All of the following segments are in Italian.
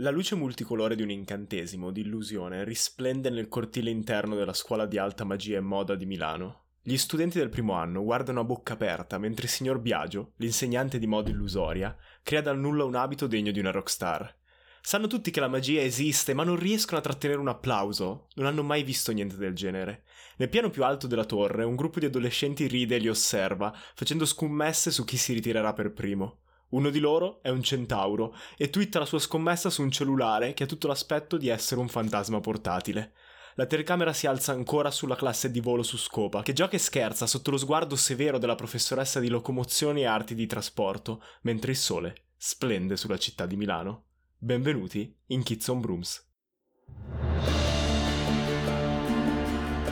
La luce multicolore di un incantesimo di illusione risplende nel cortile interno della scuola di alta magia e moda di Milano. Gli studenti del primo anno guardano a bocca aperta mentre il signor Biagio, l'insegnante di moda illusoria, crea dal nulla un abito degno di una rockstar. Sanno tutti che la magia esiste, ma non riescono a trattenere un applauso. Non hanno mai visto niente del genere. Nel piano più alto della torre, un gruppo di adolescenti ride e li osserva, facendo scommesse su chi si ritirerà per primo. Uno di loro è un centauro e twitta la sua scommessa su un cellulare che ha tutto l'aspetto di essere un fantasma portatile. La telecamera si alza ancora sulla classe di volo su scopa, che gioca e scherza sotto lo sguardo severo della professoressa di locomozioni e arti di trasporto, mentre il sole splende sulla città di Milano. Benvenuti in Kids on Brooms.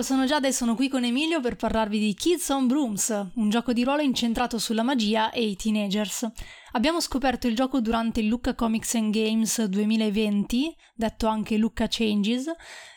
Ciao, sono Giada e sono qui con Emilio per parlarvi di Kids on Brooms, un gioco di ruolo incentrato sulla magia e i teenagers. Abbiamo scoperto il gioco durante il Lucca Comics and Games 2020, detto anche Lucca Changes,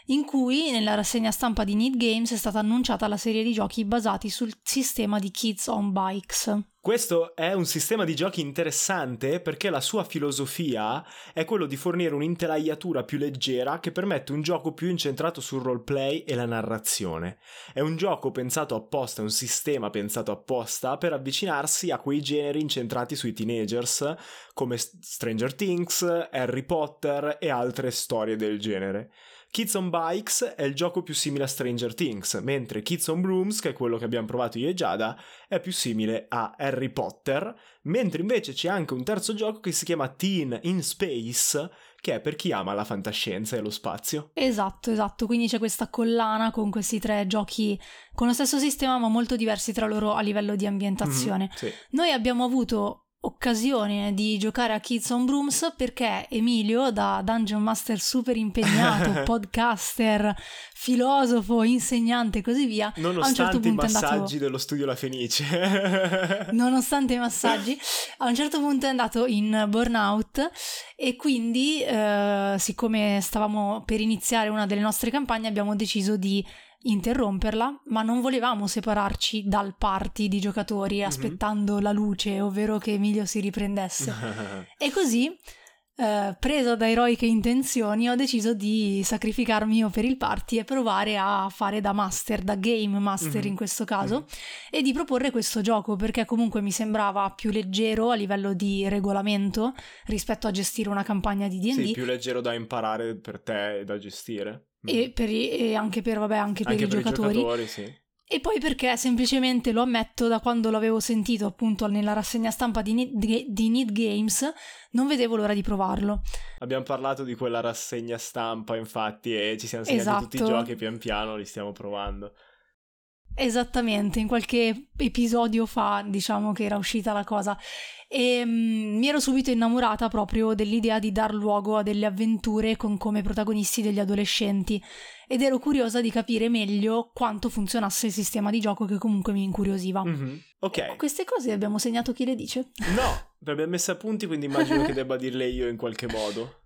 in cui nella rassegna stampa di Need Games è stata annunciata la serie di giochi basati sul sistema di Kids on Bikes. Questo è un sistema di giochi interessante perché la sua filosofia è quello di fornire un'intelaiatura più leggera che permette un gioco più incentrato sul roleplay e la narrazione. È un gioco pensato apposta, un sistema pensato apposta per avvicinarsi a quei generi incentrati sui teenagers come Stranger Things, Harry Potter e altre storie del genere. Kids on Bikes è il gioco più simile a Stranger Things, mentre Kids on Brooms, che è quello che abbiamo provato io e Giada, è più simile a Harry Potter, mentre invece c'è anche un terzo gioco che si chiama Teen in Space, che è per chi ama la fantascienza e lo spazio. Esatto, esatto, quindi c'è questa collana con questi tre giochi con lo stesso sistema ma molto diversi tra loro a livello di ambientazione. Mm-hmm, sì. Noi abbiamo avuto occasione di giocare a Kids on Brooms perché Emilio, da Dungeon Master super impegnato, podcaster, filosofo, insegnante e così via, nonostante a un certo punto i massaggi andato... dello studio La Fenice, nonostante i massaggi, a un certo punto è andato in burnout e quindi, eh, siccome stavamo per iniziare una delle nostre campagne, abbiamo deciso di interromperla, ma non volevamo separarci dal party di giocatori mm-hmm. aspettando la luce, ovvero che Emilio si riprendesse. e così, eh, presa da eroiche intenzioni, ho deciso di sacrificarmi io per il party e provare a fare da master, da game master mm-hmm. in questo caso, mm-hmm. e di proporre questo gioco perché comunque mi sembrava più leggero a livello di regolamento rispetto a gestire una campagna di D&D. Sì, più leggero da imparare per te e da gestire e, per e anche per, vabbè, anche per anche i per giocatori. I giocatori sì. E poi perché semplicemente lo ammetto, da quando l'avevo sentito appunto nella rassegna stampa di Need, di Need Games, non vedevo l'ora di provarlo. Abbiamo parlato di quella rassegna stampa, infatti, e ci siamo segnati esatto. tutti i giochi pian piano, li stiamo provando. Esattamente, in qualche episodio fa diciamo che era uscita la cosa e um, mi ero subito innamorata proprio dell'idea di dar luogo a delle avventure con come protagonisti degli adolescenti ed ero curiosa di capire meglio quanto funzionasse il sistema di gioco che comunque mi incuriosiva. Mm-hmm. Ok. E queste cose abbiamo segnato chi le dice? No, le abbiamo messe a punti quindi immagino che debba dirle io in qualche modo.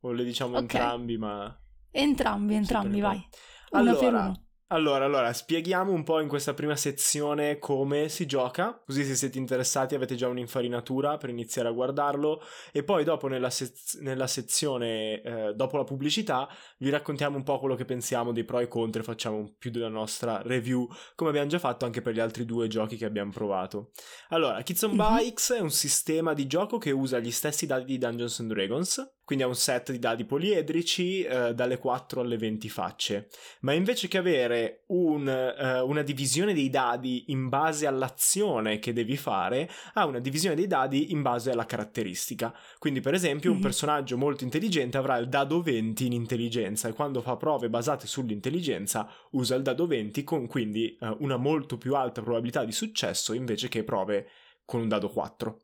O le diciamo okay. entrambi ma... Entrambi, entrambi, vai. Una allora. Allora, allora, spieghiamo un po' in questa prima sezione come si gioca, così se siete interessati avete già un'infarinatura per iniziare a guardarlo e poi dopo nella, sez- nella sezione, eh, dopo la pubblicità, vi raccontiamo un po' quello che pensiamo dei pro e contro e facciamo più della nostra review, come abbiamo già fatto anche per gli altri due giochi che abbiamo provato. Allora, Kids on mm-hmm. Bikes è un sistema di gioco che usa gli stessi dati di Dungeons and Dragons, quindi ha un set di dadi poliedrici eh, dalle 4 alle 20 facce, ma invece che avere un, eh, una divisione dei dadi in base all'azione che devi fare, ha una divisione dei dadi in base alla caratteristica. Quindi per esempio mm-hmm. un personaggio molto intelligente avrà il dado 20 in intelligenza e quando fa prove basate sull'intelligenza usa il dado 20 con quindi eh, una molto più alta probabilità di successo invece che prove con un dado 4.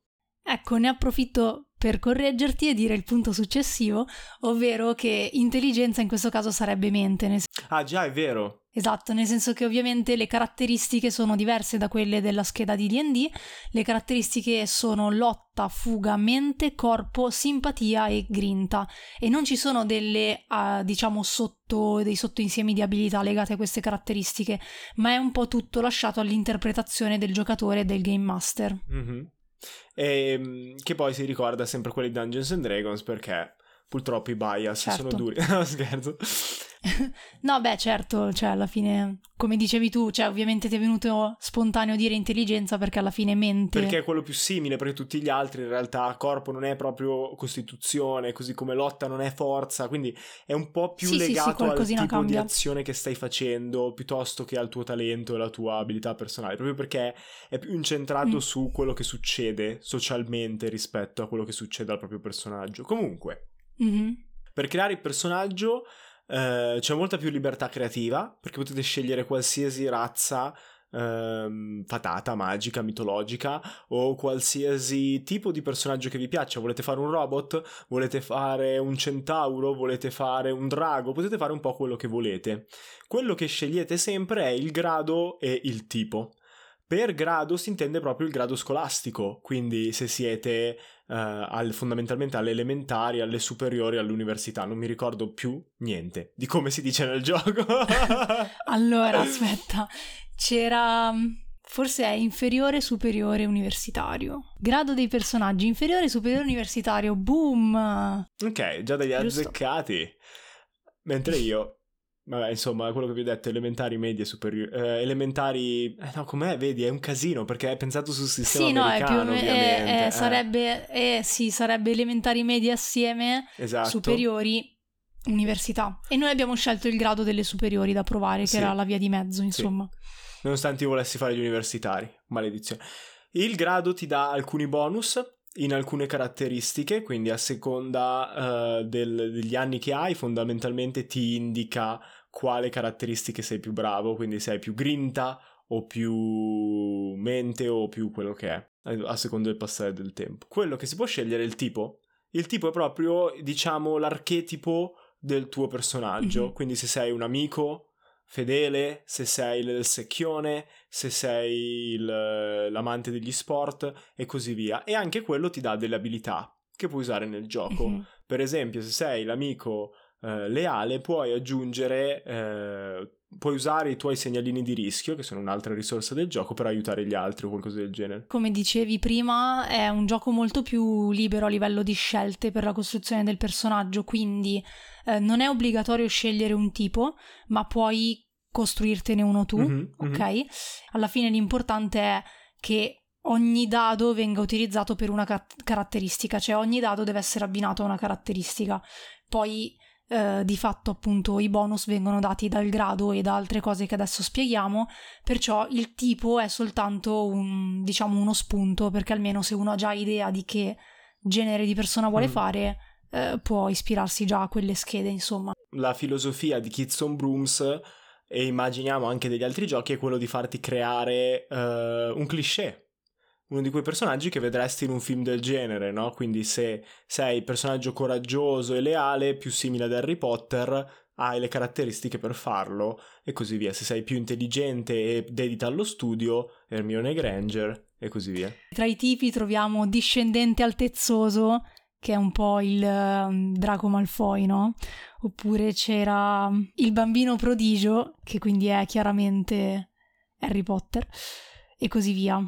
Ecco, ne approfitto per correggerti e dire il punto successivo, ovvero che intelligenza in questo caso sarebbe mente. Nel... Ah già, è vero. Esatto, nel senso che ovviamente le caratteristiche sono diverse da quelle della scheda di DD, le caratteristiche sono lotta, fuga, mente, corpo, simpatia e grinta e non ci sono delle, uh, diciamo, sotto, dei sottoinsiemi di abilità legate a queste caratteristiche, ma è un po' tutto lasciato all'interpretazione del giocatore e del game master. Mm-hmm. E, ehm, che poi si ricorda sempre quelli di Dungeons and Dragons perché purtroppo i bias certo. sono duri. no, scherzo. no, beh, certo, cioè alla fine, come dicevi tu, cioè ovviamente ti è venuto spontaneo dire intelligenza perché alla fine mente. Perché è quello più simile, perché tutti gli altri in realtà corpo non è proprio costituzione, così come lotta non è forza, quindi è un po' più sì, legato sì, sì, al tipo cambia. di azione che stai facendo piuttosto che al tuo talento e alla tua abilità personale, proprio perché è più incentrato mm. su quello che succede socialmente rispetto a quello che succede al proprio personaggio. Comunque, mm-hmm. per creare il personaggio eh, c'è molta più libertà creativa perché potete scegliere qualsiasi razza ehm, fatata, magica, mitologica o qualsiasi tipo di personaggio che vi piaccia. Volete fare un robot? Volete fare un centauro? Volete fare un drago? Potete fare un po' quello che volete. Quello che scegliete sempre è il grado e il tipo. Per grado si intende proprio il grado scolastico, quindi se siete al, fondamentalmente alle elementari, alle superiori, all'università, non mi ricordo più niente di come si dice nel gioco. allora, aspetta, c'era forse è inferiore, superiore, universitario. Grado dei personaggi, inferiore, superiore, universitario, boom! Ok, già degli Giusto. azzeccati. Mentre io Vabbè, insomma, quello che vi ho detto, elementari, medie, superiori. Eh, elementari. Eh, no, com'è? Vedi, è un casino perché è pensato sul sistema sì, no, è più, è, è, sarebbe, eh, sì, sarebbe elementari, medie assieme, esatto. superiori, università. E noi abbiamo scelto il grado delle superiori da provare, che sì. era la via di mezzo, insomma. Sì. Nonostante io volessi fare gli universitari, maledizione. Il grado ti dà alcuni bonus in alcune caratteristiche, quindi a seconda uh, del, degli anni che hai, fondamentalmente ti indica quale caratteristiche sei più bravo, quindi se hai più grinta o più mente o più quello che è, a seconda del passare del tempo. Quello che si può scegliere è il tipo. Il tipo è proprio, diciamo, l'archetipo del tuo personaggio, mm-hmm. quindi se sei un amico fedele, se sei il secchione, se sei il, l'amante degli sport e così via. E anche quello ti dà delle abilità che puoi usare nel gioco. Mm-hmm. Per esempio, se sei l'amico eh, leale, puoi aggiungere, eh, puoi usare i tuoi segnalini di rischio, che sono un'altra risorsa del gioco, per aiutare gli altri o qualcosa del genere. Come dicevi prima, è un gioco molto più libero a livello di scelte per la costruzione del personaggio, quindi eh, non è obbligatorio scegliere un tipo, ma puoi costruirtene uno tu, mm-hmm, ok? Mm-hmm. Alla fine l'importante è che ogni dado venga utilizzato per una car- caratteristica, cioè ogni dado deve essere abbinato a una caratteristica. Poi eh, di fatto appunto i bonus vengono dati dal grado e da altre cose che adesso spieghiamo, perciò il tipo è soltanto un, diciamo uno spunto, perché almeno se uno ha già idea di che genere di persona vuole mm. fare, eh, può ispirarsi già a quelle schede, insomma. La filosofia di Kids on Brooms e immaginiamo anche degli altri giochi è quello di farti creare uh, un cliché uno di quei personaggi che vedresti in un film del genere, no? Quindi se sei personaggio coraggioso e leale, più simile ad Harry Potter, hai le caratteristiche per farlo e così via. Se sei più intelligente e dedita allo studio, Hermione Granger e così via. Tra i tipi troviamo discendente altezzoso, che è un po' il um, Draco Malfoy, no? Oppure c'era um, il bambino prodigio, che quindi è chiaramente Harry Potter, e così via.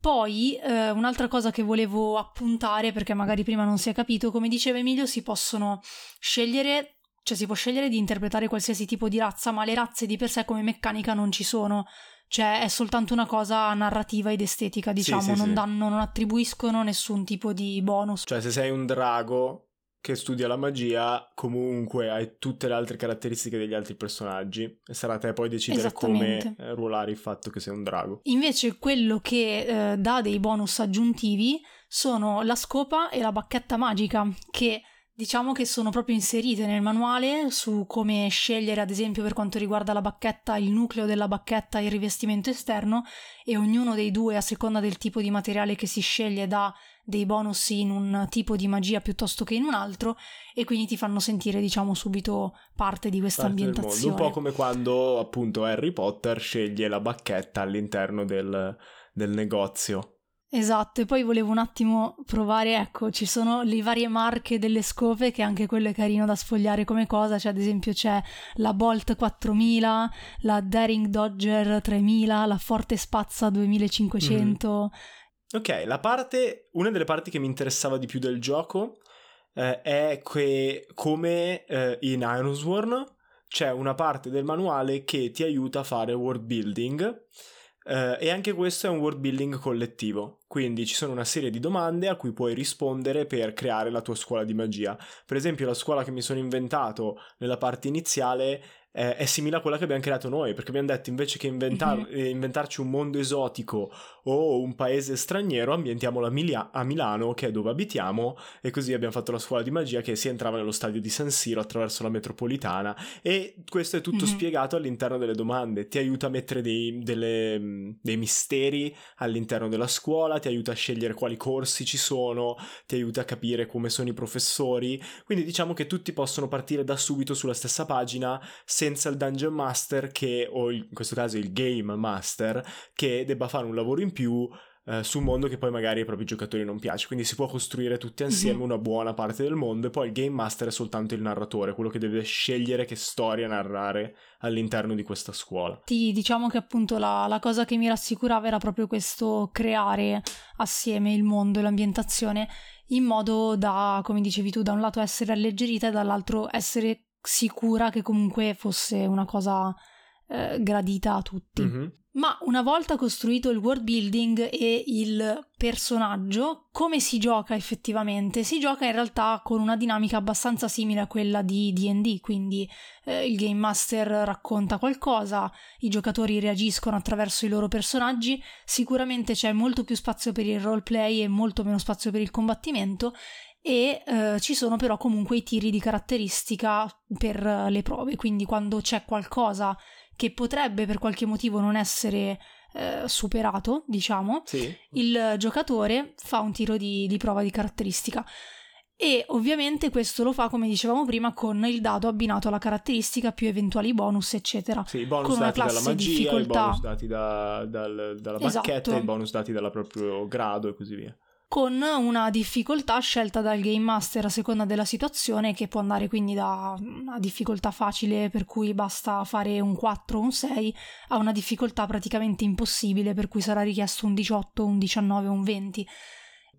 Poi eh, un'altra cosa che volevo appuntare, perché magari prima non si è capito, come diceva Emilio, si possono scegliere cioè si può scegliere di interpretare qualsiasi tipo di razza, ma le razze di per sé come meccanica non ci sono. Cioè è soltanto una cosa narrativa ed estetica, diciamo, sì, sì, non, danno, non attribuiscono nessun tipo di bonus. Cioè se sei un drago che studia la magia, comunque hai tutte le altre caratteristiche degli altri personaggi e sarà a te poi decidere come eh, ruolare il fatto che sei un drago. Invece quello che eh, dà dei bonus aggiuntivi sono la scopa e la bacchetta magica, che diciamo che sono proprio inserite nel manuale su come scegliere, ad esempio, per quanto riguarda la bacchetta, il nucleo della bacchetta e il rivestimento esterno, e ognuno dei due, a seconda del tipo di materiale che si sceglie, dà dei bonus in un tipo di magia piuttosto che in un altro e quindi ti fanno sentire diciamo subito parte di questa ambientazione. Un po' come quando appunto Harry Potter sceglie la bacchetta all'interno del, del negozio. Esatto, e poi volevo un attimo provare, ecco, ci sono le varie marche delle scope che anche quello è carino da sfogliare come cosa, cioè ad esempio c'è la Bolt 4000, la Daring Dodger 3000, la Forte Spazza 2500, mm. Ok, la parte, una delle parti che mi interessava di più del gioco eh, è che come eh, in Ironsworn c'è una parte del manuale che ti aiuta a fare world building eh, e anche questo è un world building collettivo, quindi ci sono una serie di domande a cui puoi rispondere per creare la tua scuola di magia. Per esempio la scuola che mi sono inventato nella parte iniziale eh, è simile a quella che abbiamo creato noi, perché abbiamo detto invece che inventar- mm-hmm. inventarci un mondo esotico o un paese straniero, ambientiamolo a, Mila- a, Milano, che è dove abitiamo, e così abbiamo fatto la scuola di magia che si entrava nello stadio di San Siro attraverso la metropolitana. E questo è tutto mm-hmm. spiegato all'interno delle domande, ti aiuta a mettere dei, delle, dei misteri all'interno della scuola, ti aiuta a scegliere quali corsi ci sono, ti aiuta a capire come sono i professori, quindi diciamo che tutti possono partire da subito sulla stessa pagina senza il Dungeon Master che, o in questo caso il Game Master, che debba fare un lavoro in più eh, su un mondo che poi magari ai propri giocatori non piace. Quindi si può costruire tutti insieme mm-hmm. una buona parte del mondo e poi il Game Master è soltanto il narratore, quello che deve scegliere che storia narrare all'interno di questa scuola. Sì, diciamo che appunto la, la cosa che mi rassicurava era proprio questo creare assieme il mondo e l'ambientazione in modo da, come dicevi tu, da un lato essere alleggerita e dall'altro essere sicura che comunque fosse una cosa eh, gradita a tutti. Mm-hmm. Ma una volta costruito il world building e il personaggio, come si gioca effettivamente? Si gioca in realtà con una dinamica abbastanza simile a quella di DD, quindi eh, il Game Master racconta qualcosa, i giocatori reagiscono attraverso i loro personaggi, sicuramente c'è molto più spazio per il roleplay e molto meno spazio per il combattimento e eh, ci sono però comunque i tiri di caratteristica per le prove, quindi quando c'è qualcosa che potrebbe per qualche motivo non essere eh, superato, diciamo, sì. il giocatore fa un tiro di, di prova di caratteristica. E ovviamente questo lo fa, come dicevamo prima, con il dado abbinato alla caratteristica più eventuali bonus, eccetera. Sì, i bonus con dati dalla magia, difficoltà... i bonus dati da, dal, dalla bacchetta, esatto. i bonus dati dal proprio grado e così via con una difficoltà scelta dal game master a seconda della situazione che può andare quindi da una difficoltà facile per cui basta fare un 4 o un 6 a una difficoltà praticamente impossibile per cui sarà richiesto un 18, un 19 o un 20.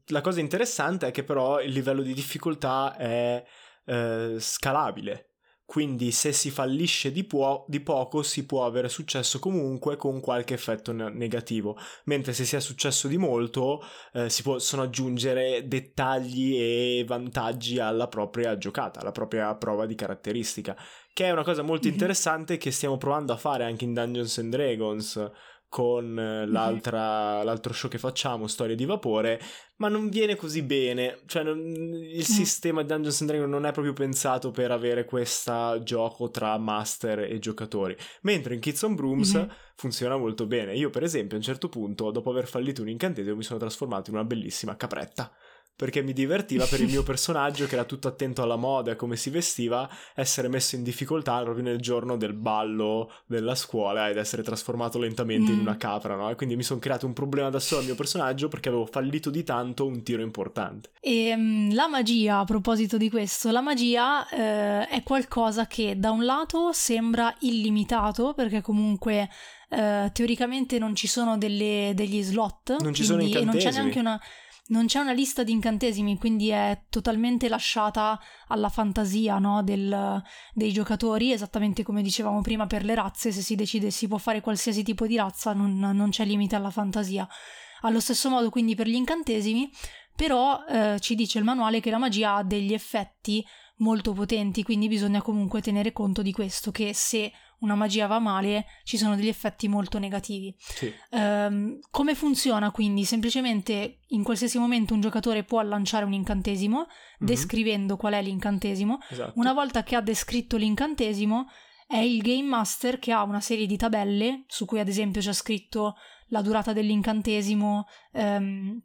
La cosa interessante è che però il livello di difficoltà è eh, scalabile quindi se si fallisce di, può, di, poco si può avere successo comunque con qualche effetto ne- negativo, mentre se si è successo di molto eh, si possono aggiungere dettagli e vantaggi alla propria giocata, alla propria prova di caratteristica, che è una cosa molto mm-hmm. interessante che stiamo provando a fare anche in Dungeons and Dragons con eh, mhm. l'altro show che facciamo, Storie di Vapore, ma non viene così bene. Cioè, non, il mm. sistema di Dungeons and Dragons non è proprio pensato per avere questo gioco tra master e giocatori. Mentre in Kids on Brooms mm-hmm. funziona molto bene. Io, per esempio, a un certo punto, dopo aver fallito un incantesimo, mi sono trasformato in una bellissima capretta perché mi divertiva per il mio personaggio che era tutto attento alla moda e come si vestiva, essere messo in difficoltà proprio nel giorno del ballo della scuola ed essere trasformato lentamente mm. in una capra, no? E quindi mi sono creato un problema da solo al mio personaggio perché avevo fallito di tanto un tiro importante. E um, la magia, a proposito di questo, la magia eh, è qualcosa che da un lato sembra illimitato perché comunque eh, teoricamente non ci sono delle, degli slot. Non ci sono incantesimi. E non c'è neanche una non c'è una lista di incantesimi, quindi è totalmente lasciata alla fantasia no, del, dei giocatori, esattamente come dicevamo prima per le razze, se si decide si può fare qualsiasi tipo di razza, non, non c'è limite alla fantasia. Allo stesso modo quindi per gli incantesimi, però eh, ci dice il manuale che la magia ha degli effetti molto potenti, quindi bisogna comunque tenere conto di questo, che se una magia va male ci sono degli effetti molto negativi. Sì. Ehm, come funziona quindi? Semplicemente in qualsiasi momento un giocatore può lanciare un incantesimo Mhm, descrivendo qual è l'incantesimo. esatto. Una volta che ha descritto l'incantesimo è il Game Master che ha una serie di tabelle su cui ad esempio c'è scritto la durata dell'incantesimo, ehm,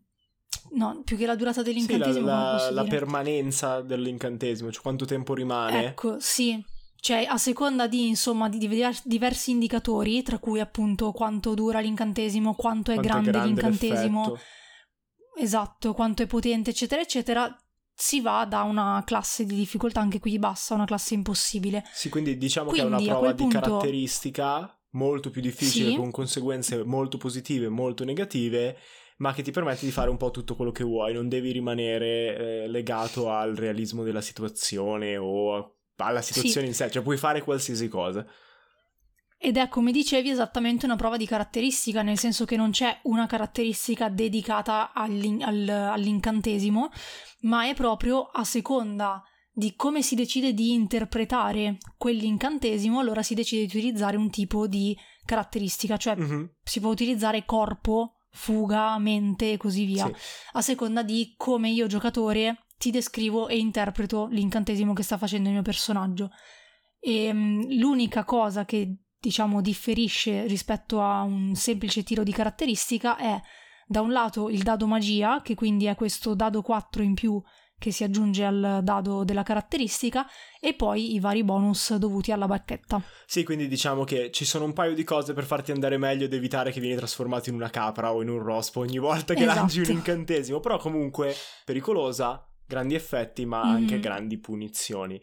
no, più che la durata Sì, la, dell'incantesimo, come la- la dire? permanenza dell'incantesimo, cioè quanto tempo rimane. Ecco, sì. Cioè, a seconda di, insomma, di diver- diversi indicatori, tra cui appunto quanto dura l'incantesimo, quanto è quanto grande, l'incantesimo, l'effetto. esatto, quanto è potente, eccetera, eccetera, si va da una classe di difficoltà anche qui bassa a una classe impossibile. Sì, quindi diciamo che è Quindi, una prova di punto- caratteristica molto più difficile, Sì. con conseguenze molto positive e molto negative, ma che ti permette di fare un po' tutto quello che vuoi, non devi rimanere eh, legato al realismo della situazione o a- alla situazione in sé, cioè puoi fare qualsiasi cosa. Ed è, come dicevi, esattamente una prova di caratteristica, nel senso che non c'è una caratteristica dedicata all'in- al- all'incantesimo, ma è proprio a seconda di come si decide di interpretare quell'incantesimo, allora si decide di utilizzare un tipo di caratteristica, cioè Mhm, si può utilizzare corpo, fuga, mente e così via, sì. a seconda di come io giocatore ti descrivo e interpreto l'incantesimo che sta facendo il mio personaggio. E mm, l'unica cosa che diciamo differisce rispetto a un semplice tiro di caratteristica è da un lato il dado magia, che quindi è questo dado 4 in più che si aggiunge al dado della caratteristica, e poi i vari bonus dovuti alla bacchetta. Sì, quindi diciamo che ci sono un paio di cose per farti andare meglio ed evitare che vieni trasformato in una capra o in un rospo ogni volta che Esatto. lanci un incantesimo, però comunque pericolosa, grandi effetti, ma anche Mhm. grandi punizioni.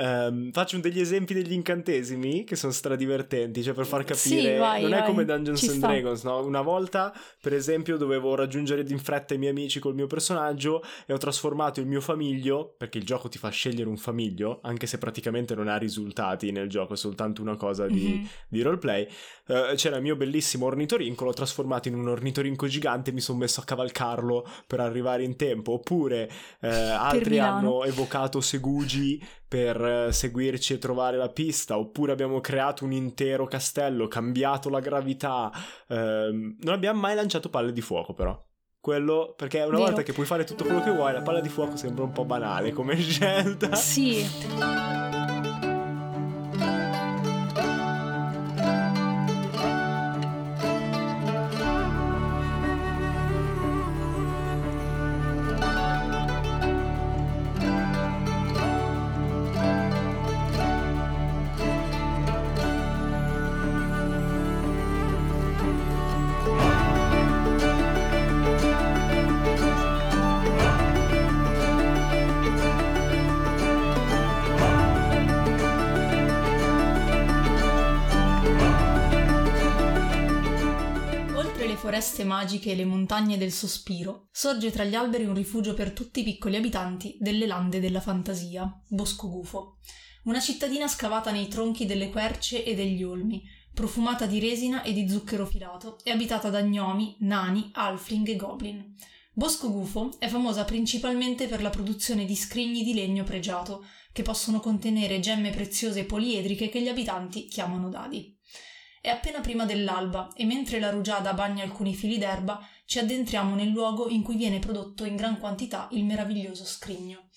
Ehm, faccio degli esempi degli incantesimi che sono stradivertenti, cioè per far Sì, capire, vai, non è vai, come Dungeons and. Dragons, no? Una volta, per esempio, dovevo raggiungere in fretta i miei amici col mio personaggio e ho trasformato il mio famiglio, perché il gioco ti fa scegliere un famiglio, anche se praticamente non ha risultati nel gioco, è soltanto una cosa di, Mhm. di roleplay. Eh, c'era il mio bellissimo ornitorinco, l'ho trasformato in un ornitorinco gigante e mi sono messo a cavalcarlo per arrivare in tempo. Oppure eh, altri hanno evocato Segugi per eh, seguirci e trovare la pista. Oppure abbiamo creato un intero castello, cambiato la gravità. Ehm, non abbiamo mai lanciato palle di fuoco, però. Quello perché una Vero. volta che puoi fare tutto quello che vuoi, la palla di fuoco sembra un po' banale come scelta. Sì, foreste magiche e le montagne del sospiro, sorge tra gli alberi un rifugio per tutti i piccoli abitanti delle lande della fantasia, Bosco Gufo. Una cittadina scavata nei tronchi delle querce e degli olmi, profumata di resina e di zucchero filato e abitata da gnomi, nani, halfling e goblin. Bosco Gufo è famosa principalmente per la produzione di scrigni di legno pregiato, che possono contenere gemme preziose poliedriche che gli abitanti chiamano dadi. È appena prima dell'alba e mentre la rugiada bagna alcuni fili d'erba ci addentriamo nel luogo in cui viene prodotto in gran quantità il meraviglioso scrigno.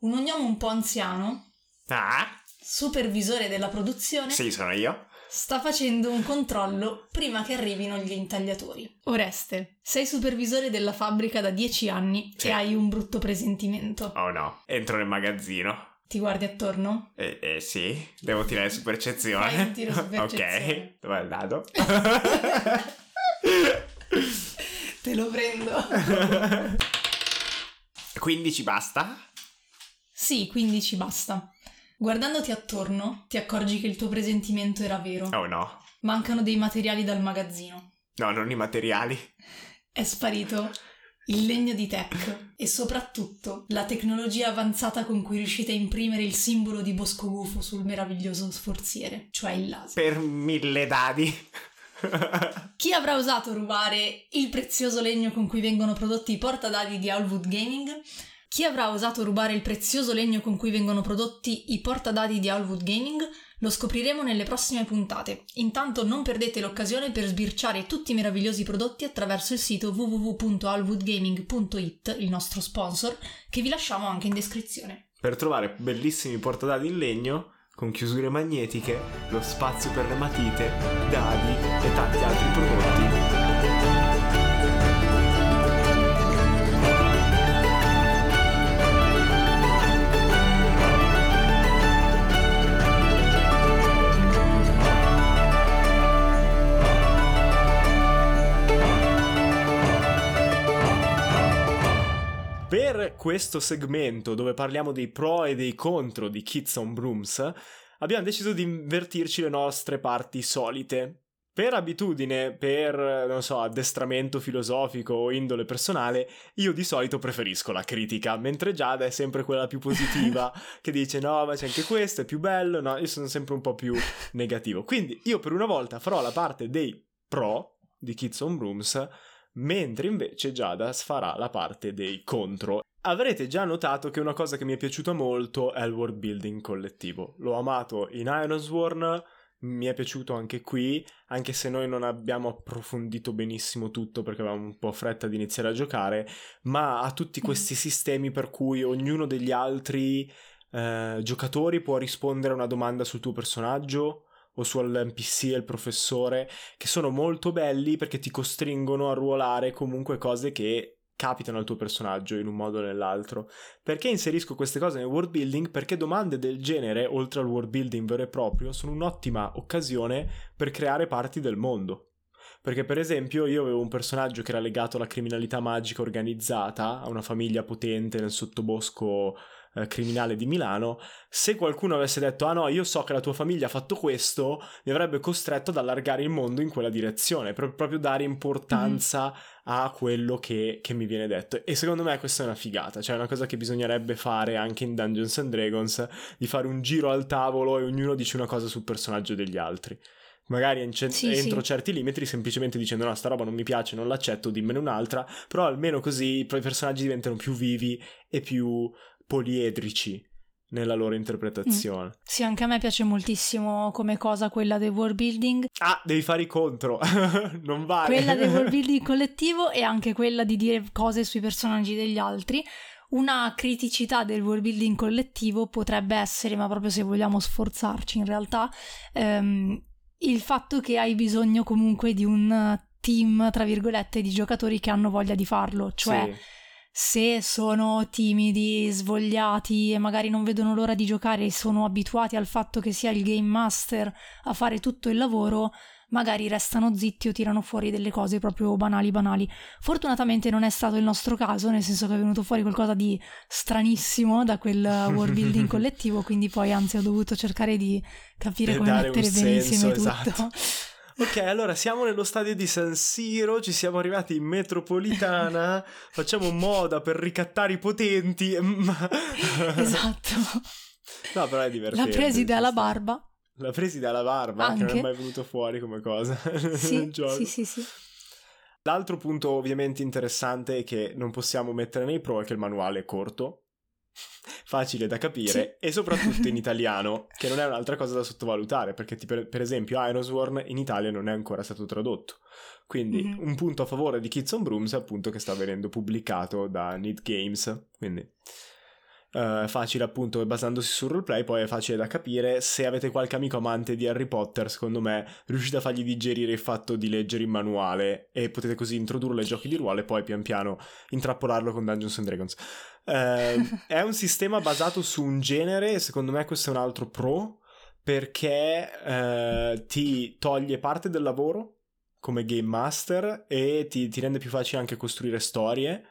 Un ognomo un po' anziano, Ah, supervisore della produzione, sì, sono io. sta facendo un controllo prima che arrivino gli intagliatori. Oreste, sei supervisore della fabbrica da dieci anni Sì. e hai un brutto presentimento. Oh no, entro nel magazzino. Ti guardi attorno? Eh, eh, sì, devo tirare su percezione. Fai un tiro su percezione. ok, dov'è il dado? Te lo prendo. 15 basta? Sì, quindi ci basta. Guardandoti attorno, ti accorgi che il tuo presentimento era vero. Oh no. Mancano dei materiali dal magazzino. No, non i materiali. È sparito il legno di tech e soprattutto la tecnologia avanzata con cui riuscite a imprimere il simbolo di Bosco Gufo sul meraviglioso sforziere, cioè il laser. Per mille dadi. Chi avrà osato rubare il prezioso legno con cui vengono prodotti i portadadi di Owlwood Gaming? Chi avrà osato rubare il prezioso legno con cui vengono prodotti i portadadi di Owlwood Gaming? Lo scopriremo nelle prossime puntate. Intanto non perdete l'occasione per sbirciare tutti i meravigliosi prodotti attraverso il sito www.alwoodgaming.it, il nostro sponsor, che vi lasciamo anche in descrizione. Per trovare bellissimi portadadi in legno con chiusure magnetiche, lo spazio per le matite, dadi e tanti altri prodotti Per questo segmento dove parliamo dei pro e dei contro di Kids on Brooms, abbiamo deciso di invertirci le nostre parti solite. Per abitudine, per, non so, addestramento filosofico o indole personale, io di solito preferisco la critica, mentre Giada è sempre quella più positiva, che dice no, ma c'è anche questo, è più bello, no, io sono sempre un po' più negativo. Quindi io per una volta farò la parte dei pro di Kids on Brooms, mentre invece Giadas farà la parte dei contro. Avrete già notato che una cosa che mi è piaciuta molto è il world building collettivo. L'ho amato in Ironsworn, mi è piaciuto anche qui, anche se noi non abbiamo approfondito benissimo tutto perché avevamo un po' fretta di iniziare a giocare, ma ha tutti questi sistemi per cui ognuno degli altri eh, giocatori può rispondere a una domanda sul tuo personaggio o sull'NPC e il professore, che sono molto belli perché ti costringono a ruolare comunque cose che capitano al tuo personaggio in un modo o nell'altro. Perché inserisco queste cose nel world building? Perché domande del genere, oltre al world building vero e proprio, sono un'ottima occasione per creare parti del mondo. Perché per esempio io avevo un personaggio che era legato alla criminalità magica organizzata, a una famiglia potente nel sottobosco eh, criminale di Milano, se qualcuno avesse detto ah no, io so che la tua famiglia ha fatto questo, mi avrebbe costretto ad allargare il mondo in quella direzione, per proprio dare importanza mm. a quello che, che, mi viene detto. E secondo me questa è una figata, cioè è una cosa che bisognerebbe fare anche in Dungeons and Dragons, di fare un giro al tavolo e ognuno dice una cosa sul personaggio degli altri magari ce- sì, entro sì. certi limiti semplicemente dicendo no sta roba non mi piace non l'accetto dimmene un'altra però almeno così i personaggi diventano più vivi e più poliedrici nella loro interpretazione. Mm. Sì, anche a me piace moltissimo come cosa quella del world building. Ah, devi fare i contro, non vale. Quella del world building collettivo e anche quella di dire cose sui personaggi degli altri. Una criticità del world building collettivo potrebbe essere, ma proprio se vogliamo sforzarci in realtà, ehm, il fatto che hai bisogno comunque di un team, tra virgolette, di giocatori che hanno voglia di farlo, cioè... Sì se sono timidi, svogliati e magari non vedono l'ora di giocare e sono abituati al fatto che sia il game master a fare tutto il lavoro, magari restano zitti o tirano fuori delle cose proprio banali banali. Fortunatamente non è stato il nostro caso, nel senso che è venuto fuori qualcosa di stranissimo da quel world building collettivo, quindi poi anzi ho dovuto cercare di capire per come mettere bene insieme tutto. Ok, allora siamo nello stadio di San Siro, ci siamo arrivati in metropolitana, facciamo moda per ricattare i potenti. esatto. No, però è divertente. La preside alla barba. La preside alla barba, Anche. che non è mai venuto fuori come cosa. Sì, sì, sì, sì. L'altro punto ovviamente interessante che non possiamo mettere nei pro è che il manuale è corto, facile da capire sì. e soprattutto in italiano, che non è un'altra cosa da sottovalutare, perché per, per, esempio Ironsworn in Italia non è ancora stato tradotto. Quindi mm-hmm. un punto a favore di Kids on Brooms appunto che sta venendo pubblicato da Need Games, quindi Uh, facile appunto basandosi sul roleplay, poi è facile da capire. Se avete qualche amico amante di Harry Potter, secondo me riuscite a fargli digerire il fatto di leggere il manuale e potete così introdurlo ai giochi di ruolo e poi pian piano intrappolarlo con Dungeons and Dragons. Uh, è un sistema basato su un genere e secondo me questo è un altro pro perché uh, ti toglie parte del lavoro come game master e ti, ti rende più facile anche costruire storie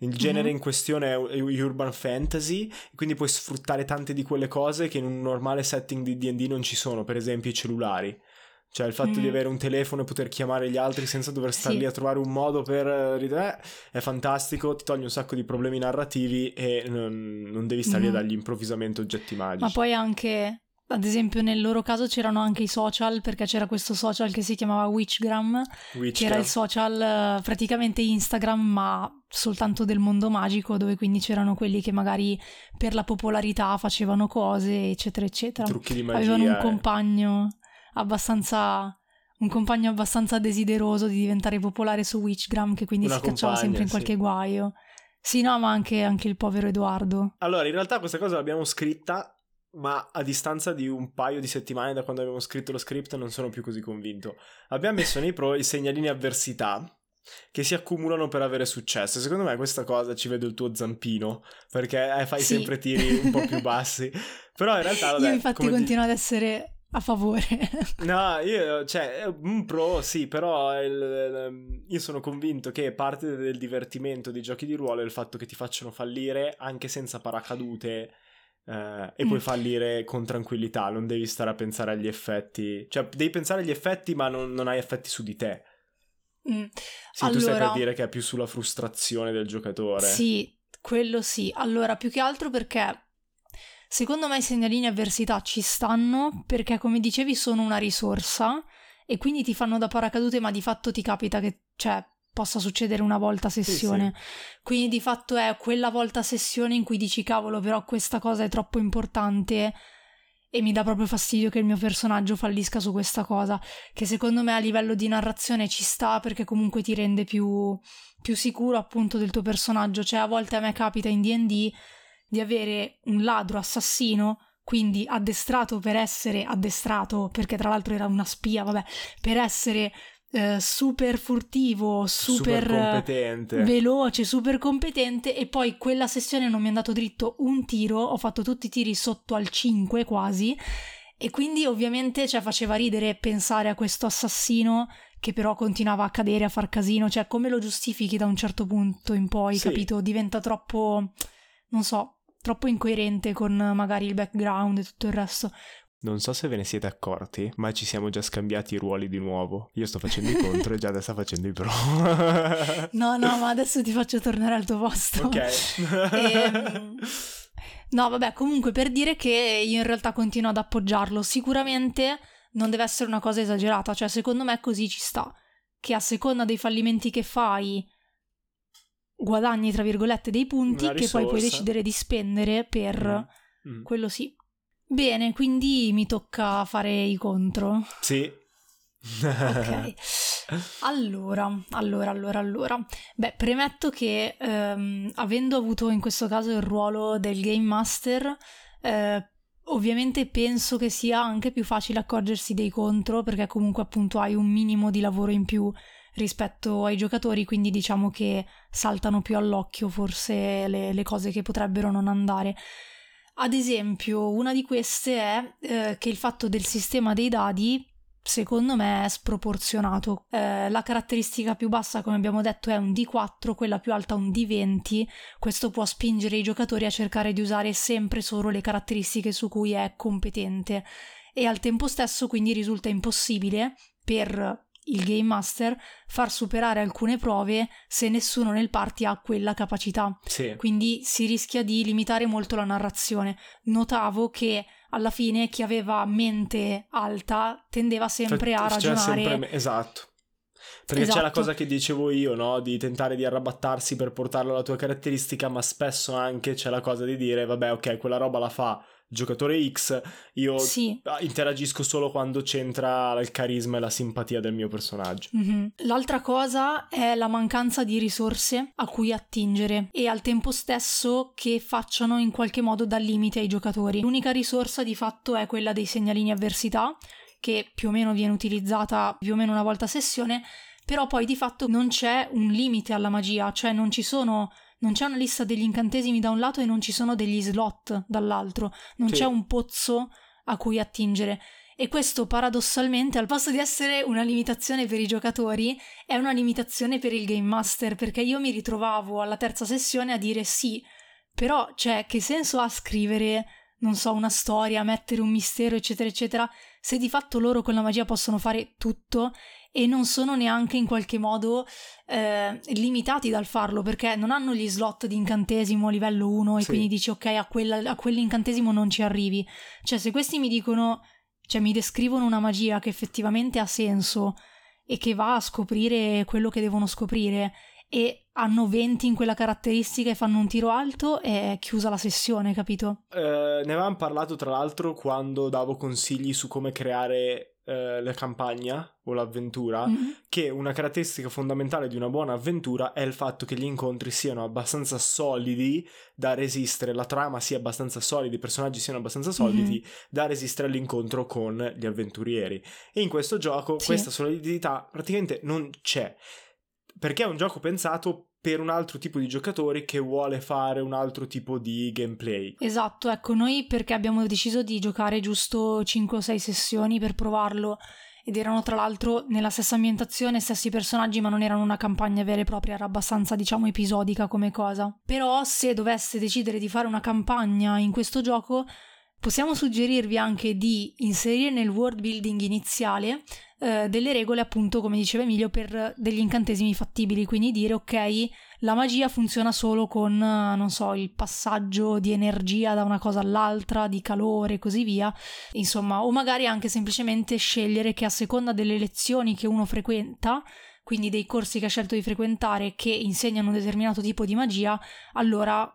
il genere mm-hmm. in questione è urban fantasy, quindi puoi sfruttare tante di quelle cose che in un normale setting di DD non ci sono, per esempio i cellulari. Cioè il fatto mm. di avere un telefono e poter chiamare gli altri senza dover star sì. lì a trovare un modo per eh, è fantastico, ti toglie un sacco di problemi narrativi e non, non devi stare mm. lì a mm-hmm. dargli improvvisamente oggetti magici. Ma poi anche ad esempio nel loro caso c'erano anche i social perché c'era questo social che si chiamava Witchgram, Witchgram. che era il social eh, praticamente Instagram ma soltanto del mondo magico dove quindi c'erano quelli che magari per la popolarità facevano cose eccetera eccetera. Trucchi di magia. Avevano un eh. Abbastanza un compagno abbastanza desideroso di diventare popolare su Witchgram che quindi Una si cacciava compagna, sempre in sì. qualche guaio. Sì, no, ma anche, anche il povero Edoardo. Allora, in realtà questa cosa l'abbiamo scritta, ma a distanza di un paio di settimane da quando abbiamo scritto lo script non sono più così convinto. Abbiamo messo nei pro i segnalini avversità che si accumulano per avere successo. Secondo me questa cosa ci vedo il tuo zampino, perché eh, fai Sì. sempre tiri un po' più bassi. Però in realtà, vabbè, Io infatti continuo ad essere a favore. No, io, cioè, un pro sì, però il- il- io sono convinto che parte del divertimento dei giochi di ruolo è il fatto che ti facciano fallire anche senza paracadute eh, e Mm. puoi fallire con tranquillità, non devi stare a pensare agli effetti, cioè devi pensare agli effetti ma non, non hai effetti su di te. Mm. Sì, tu stai per Allora- dire che è più sulla frustrazione del giocatore. Sì, quello sì. Allora, più che altro perché secondo me i segnalini avversità ci stanno perché, come dicevi, sono una risorsa e quindi ti fanno da paracadute, ma di fatto ti capita che, cioè, possa succedere una volta sessione. Quindi di fatto è quella volta sessione in cui dici cavolo, però questa cosa è troppo importante e mi dà proprio fastidio che il mio personaggio fallisca su questa cosa, che secondo me a livello di narrazione ci sta perché comunque ti rende più, più sicuro appunto del tuo personaggio, cioè a volte a me capita in D&D di avere un ladro assassino, quindi addestrato per essere addestrato, perché tra l'altro era una spia, vabbè, per essere eh, super furtivo, super, super competente. veloce, super competente e poi quella sessione non mi è andato dritto un tiro, ho fatto tutti i tiri sotto al 5 quasi e quindi ovviamente cioè, faceva ridere pensare a questo assassino che però continuava a cadere, a far casino, cioè come lo giustifichi da un certo punto in poi, Sì. capito? Diventa troppo, non so, troppo incoerente con magari il background e tutto il resto. Non so se ve ne siete accorti, ma ci siamo già scambiati i ruoli di nuovo. Io sto facendo i contro e già sta facendo i pro. No, no, ma adesso ti faccio tornare al tuo posto. Ok. Ehm, No, vabbè, comunque per dire che io in realtà continuo ad appoggiarlo. Sicuramente non deve essere una cosa esagerata, cioè secondo me così ci sta. Che a seconda dei fallimenti che fai guadagni, tra virgolette, dei punti che poi puoi decidere di spendere per Mm. quello sì. Bene, quindi mi tocca fare i contro. Sì. Ok. Allora, allora, allora, allora. Beh, premetto che ehm, avendo avuto in questo caso il ruolo del Game Master, eh, ovviamente penso che sia anche più facile accorgersi dei contro perché comunque appunto hai un minimo di lavoro in più rispetto ai giocatori, quindi diciamo che saltano più all'occhio forse le, le cose che potrebbero non andare. Ad esempio, una di queste è eh, che il fatto del sistema dei dadi secondo me è sproporzionato. Eh, la caratteristica più bassa, come abbiamo detto, è un D4, quella più alta un D20. Questo può spingere i giocatori a cercare di usare sempre solo le caratteristiche su cui è competente e al tempo stesso quindi risulta impossibile per il Game Master far superare alcune prove se nessuno nel party ha quella capacità. Sì. Quindi si rischia di limitare molto la narrazione. Notavo che alla fine chi aveva mente alta tendeva sempre a Cioè, ragionare. sempre me- Esatto. Perché c'è la Esatto. cosa che dicevo io, no? Di tentare di arrabattarsi per portarlo alla tua caratteristica, ma spesso anche c'è la cosa di dire, vabbè, ok, quella roba la fa giocatore X, io Sì. ah, interagisco solo quando c'entra il carisma e la simpatia del mio personaggio. Mhm. L'altra cosa è la mancanza di risorse a cui attingere e al tempo stesso che facciano in qualche modo da limite ai giocatori. L'unica risorsa di fatto è quella dei segnalini avversità, che più o meno viene utilizzata più o meno una volta a sessione, però poi di fatto non c'è un limite alla magia, cioè non ci sono non c'è una lista degli incantesimi da un lato e non ci sono degli slot dall'altro, non Sì. c'è un pozzo a cui attingere. E questo paradossalmente, al posto di essere una limitazione per i giocatori, è una limitazione per il Game Master, perché io mi ritrovavo alla terza sessione a dire sì, però, cioè, che senso ha scrivere, non so, una storia, mettere un mistero, eccetera, eccetera, se di fatto loro con la magia possono fare tutto e non sono neanche in qualche modo eh, limitati dal farlo perché non hanno gli slot di incantesimo livello 1 e Sì. quindi dici ok a, quella- a quell'incantesimo non ci arrivi. Cioè se questi mi dicono, cioè mi descrivono una magia che effettivamente ha senso e che va a scoprire quello che devono scoprire e hanno 20 in quella caratteristica e fanno un tiro alto, è chiusa la sessione, capito? Eh, ne avevamo parlato tra l'altro quando davo consigli su come creare eh, la campagna o l'avventura, Mhm. che una caratteristica fondamentale di una buona avventura è il fatto che gli incontri siano abbastanza solidi da resistere, la trama sia abbastanza solida, i personaggi siano abbastanza solidi da resistere all'incontro con gli avventurieri. E in questo gioco Sì. questa solidità praticamente non c'è, perché è un gioco pensato per un altro tipo di giocatori che vuole fare un altro tipo di gameplay. Esatto, ecco, noi perché abbiamo deciso di giocare giusto 5 o 6 sessioni per provarlo ed erano tra l'altro nella stessa ambientazione, stessi personaggi, ma non erano una campagna vera e propria, era abbastanza, diciamo, episodica come cosa. Però se doveste decidere di fare una campagna in questo gioco, possiamo suggerirvi anche di inserire nel world building iniziale eh, delle regole, appunto, come diceva Emilio, per degli incantesimi fattibili, quindi dire ok, la magia funziona solo con, eh, non so, il passaggio di energia da una cosa all'altra, di calore e così via. Insomma, o magari anche semplicemente scegliere che a seconda delle lezioni che uno frequenta, quindi dei corsi che ha scelto di frequentare che insegnano un determinato tipo di magia, allora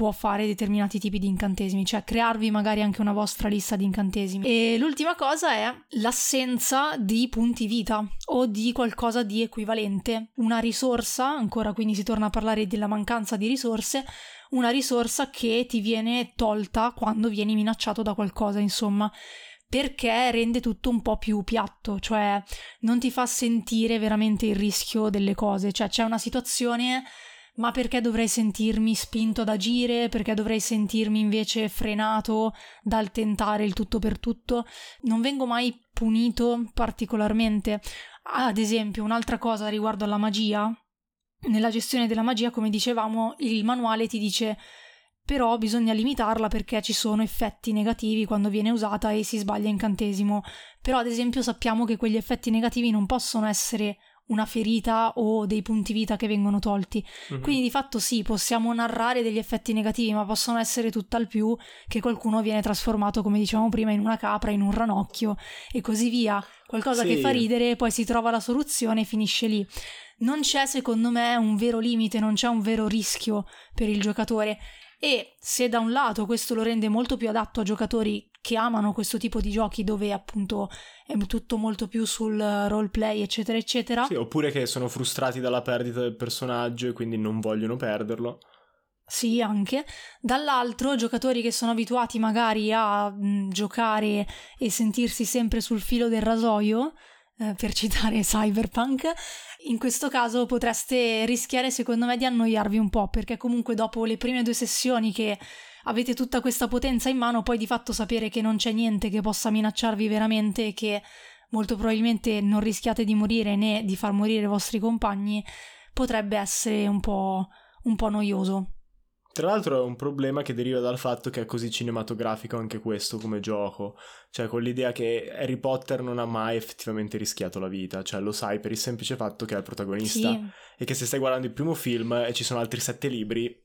può fare determinati tipi di incantesimi, cioè crearvi magari anche una vostra lista di incantesimi. E l'ultima cosa è l'assenza di punti vita o di qualcosa di equivalente, una risorsa, ancora quindi si torna a parlare della mancanza di risorse, una risorsa che ti viene tolta quando vieni minacciato da qualcosa, insomma, perché rende tutto un po' più piatto, cioè non ti fa sentire veramente il rischio delle cose, cioè c'è una situazione ma perché dovrei sentirmi spinto ad agire? Perché dovrei sentirmi invece frenato dal tentare il tutto per tutto? Non vengo mai punito particolarmente. Ad esempio, un'altra cosa riguardo alla magia, nella gestione della magia, come dicevamo, il manuale ti dice però bisogna limitarla perché ci sono effetti negativi quando viene usata e si sbaglia incantesimo. Però ad esempio sappiamo che quegli effetti negativi non possono essere una ferita o dei punti vita che vengono tolti. Mhm. Quindi di fatto sì, possiamo narrare degli effetti negativi, ma possono essere tutt'al più che qualcuno viene trasformato, come dicevamo prima, in una capra, in un ranocchio e così via. Qualcosa Sì. che fa ridere, poi si trova la soluzione e finisce lì. Non c'è, secondo me, un vero limite, non c'è un vero rischio per il giocatore. E se da un lato questo lo rende molto più adatto a giocatori che amano questo tipo di giochi dove appunto è tutto molto più sul roleplay eccetera eccetera, Sì, oppure che sono frustrati dalla perdita del personaggio e quindi non vogliono perderlo. Sì, anche. Dall'altro, giocatori che sono abituati magari a mh, giocare e sentirsi sempre sul filo del rasoio, eh, per citare Cyberpunk, in questo caso potreste rischiare, secondo me, di annoiarvi un po', perché comunque dopo le prime due sessioni che avete tutta questa potenza in mano, poi di fatto sapere che non c'è niente che possa minacciarvi veramente e che molto probabilmente non rischiate di morire né di far morire i vostri compagni, potrebbe essere un po', un po' noioso. Tra l'altro è un problema che deriva dal fatto che è così cinematografico anche questo come gioco, cioè con l'idea che Harry Potter non ha mai effettivamente rischiato la vita, cioè lo sai per il semplice fatto che è il protagonista Sì, e che se stai guardando il primo film e ci sono altri sette libri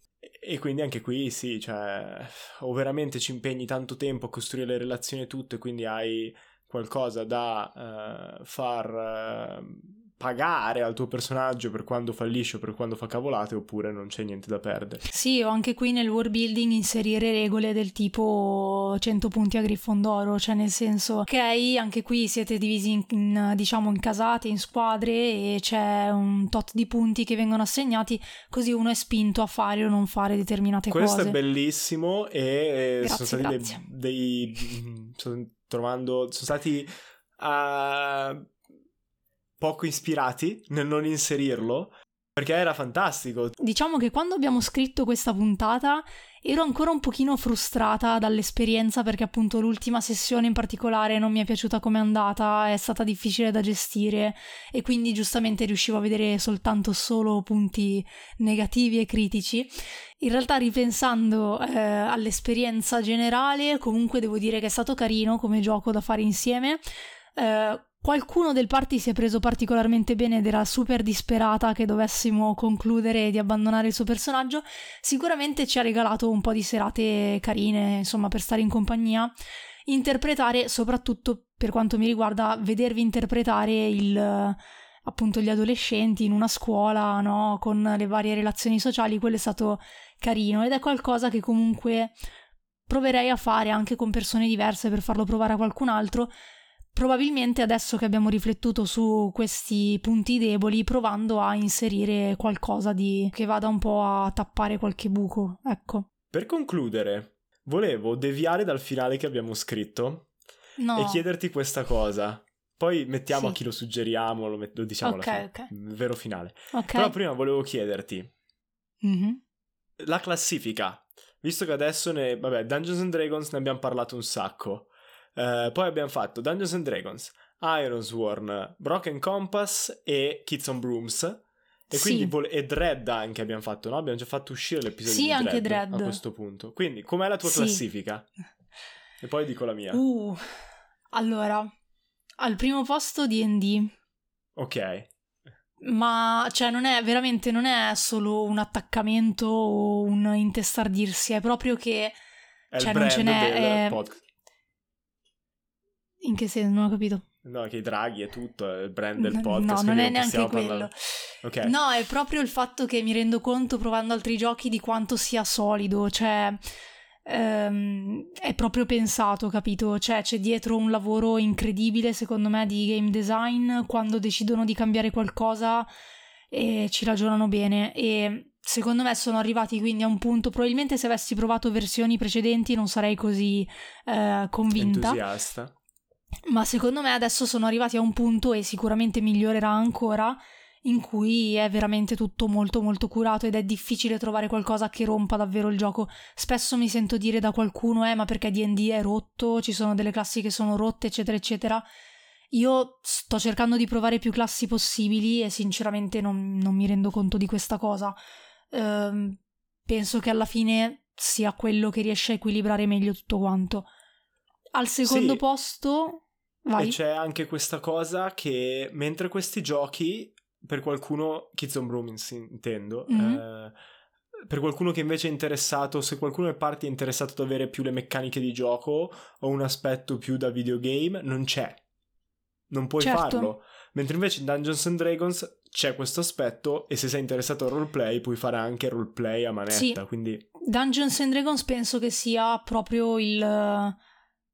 e quindi anche qui sì, cioè o veramente ci impegni tanto tempo a costruire le relazioni e tutto e quindi hai qualcosa da eh, far eh, pagare al tuo personaggio per quando fallisce o per quando fa cavolate oppure non c'è niente da perdere. Sì, o anche qui nel world building inserire regole del tipo 100 punti a Grifondoro, cioè nel senso, ok, anche qui siete divisi in, in, diciamo in casate, in squadre e c'è un tot di punti che vengono assegnati, così uno è spinto a fare o non fare determinate Questo cose. è bellissimo e eh, Grazie, sono stati grazie. dei, dei- sto trovando sono stati ah, poco ispirati nel non inserirlo perché era fantastico. Diciamo che quando abbiamo scritto questa puntata ero ancora un pochino frustrata dall'esperienza perché appunto l'ultima sessione in particolare non mi è piaciuta come è andata, è stata difficile da gestire e quindi giustamente riuscivo a vedere soltanto solo punti negativi e critici. In realtà ripensando eh, all'esperienza generale comunque devo dire che è stato carino come gioco da fare insieme. Eh, qualcuno del party si è preso particolarmente bene ed era super disperata che dovessimo concludere di abbandonare il suo personaggio, sicuramente ci ha regalato un po' di serate carine, insomma, per stare in compagnia. Interpretare, soprattutto per quanto mi riguarda, vedervi interpretare il appunto gli adolescenti in una scuola, no? con le varie relazioni sociali, quello è stato carino ed è qualcosa che comunque proverei a fare anche con persone diverse per farlo provare a qualcun altro, probabilmente adesso che abbiamo riflettuto su questi punti deboli, provando a inserire qualcosa di che vada un po' a tappare qualche buco, ecco. Per concludere, volevo deviare dal finale che abbiamo scritto no. e chiederti questa cosa. Poi mettiamo sì. a chi lo suggeriamo, lo, met- lo diciamo okay, alla fine, okay. vero finale. Okay. Però prima volevo chiederti mm-hmm. la classifica, visto che adesso ne, vabbè, Dungeons and Dragons ne abbiamo parlato un sacco. Uh, poi abbiamo fatto Dungeons and Dragons, Ironsworn, Broken Compass e Kids on Brooms. E quindi sì. vol- e Dread anche abbiamo fatto, no? Abbiamo già fatto uscire l'episodio sì, di Dread, Dread a questo punto. Quindi, com'è la tua sì. classifica? E poi dico la mia. Uh, allora, al primo posto D&D. Ok. Ma, cioè, non è, veramente, non è solo un attaccamento o un intestardirsi, è proprio che... È cioè, non ce n'è... del È... podcast. In che senso? Non ho capito. No, che i draghi e tutto, è il brand del podcast. No, non è neanche quello. Parlare... Okay. No, è proprio il fatto che mi rendo conto provando altri giochi di quanto sia solido, cioè ehm, è proprio pensato, capito? Cioè c'è dietro un lavoro incredibile secondo me di game design quando decidono di cambiare qualcosa e ci ragionano bene e secondo me sono arrivati quindi a un punto probabilmente se avessi provato versioni precedenti non sarei così eh, convinta. Entusiasta ma secondo me adesso sono arrivati a un punto e sicuramente migliorerà ancora in cui è veramente tutto molto molto curato ed è difficile trovare qualcosa che rompa davvero il gioco. Spesso mi sento dire da qualcuno, eh, ma perché D&D è rotto, ci sono delle classi che sono rotte, eccetera, eccetera. Io sto cercando di provare più classi possibili e sinceramente non, non mi rendo conto di questa cosa. Ehm, penso che alla fine sia quello che riesce a equilibrare meglio tutto quanto. Al secondo sì. posto Vai. E c'è anche questa cosa che mentre questi giochi, per qualcuno, Kids on Broomings intendo, mm-hmm. eh, per qualcuno che invece è interessato, se qualcuno è parte è interessato ad avere più le meccaniche di gioco o un aspetto più da videogame, non c'è. Non puoi certo. farlo. Mentre invece in Dungeons and Dragons c'è questo aspetto e se sei interessato al roleplay puoi fare anche roleplay a manetta. Sì. Quindi... Dungeons and Dragons penso che sia proprio il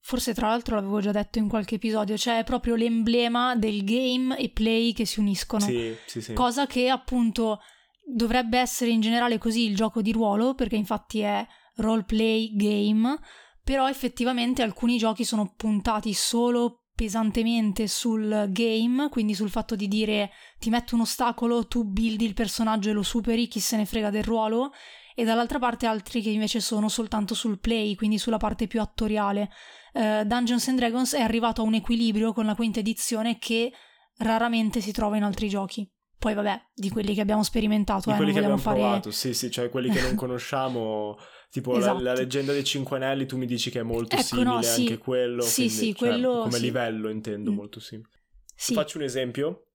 forse tra l'altro l'avevo già detto in qualche episodio, cioè è proprio l'emblema del game e play che si uniscono. Sì, sì, sì. Cosa che appunto dovrebbe essere in generale così il gioco di ruolo, perché infatti è roleplay game, però effettivamente alcuni giochi sono puntati solo pesantemente sul game, quindi sul fatto di dire ti metto un ostacolo, tu buildi il personaggio e lo superi, chi se ne frega del ruolo, e dall'altra parte altri che invece sono soltanto sul play, quindi sulla parte più attoriale. Uh, Dungeons and Dragons è arrivato a un equilibrio con la quinta edizione che raramente si trova in altri giochi. Poi vabbè, di quelli che abbiamo sperimentato, di eh, quelli che abbiamo fare... provato, sì, sì, cioè quelli che non conosciamo, tipo esatto. la, la, leggenda dei Cinque Anelli, tu mi dici che è molto ecco, simile no, sì. anche quello, sì, quindi, sì, cioè, quello, come sì. livello intendo mm. molto simile. Sì. Faccio un esempio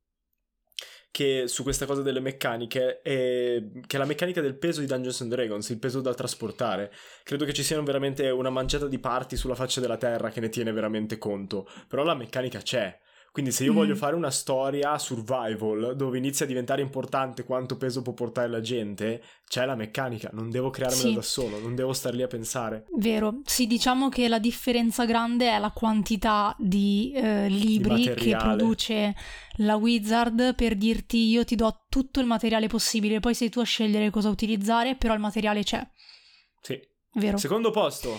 che su questa cosa delle meccaniche è che è la meccanica del peso di Dungeons and Dragons, il peso da trasportare. Credo che ci siano veramente una manciata di parti sulla faccia della terra che ne tiene veramente conto, però la meccanica c'è. Quindi se io Mm. voglio fare una storia survival dove inizia a diventare importante quanto peso può portare la gente, c'è la meccanica, non devo crearmela Sì. da solo, non devo star lì a pensare. Vero, sì, diciamo che la differenza grande è la quantità di eh, libri che materiale. produce la Wizard per dirti io ti do tutto il materiale possibile, poi sei tu a scegliere cosa utilizzare, però il materiale c'è. Sì. Vero. Secondo posto,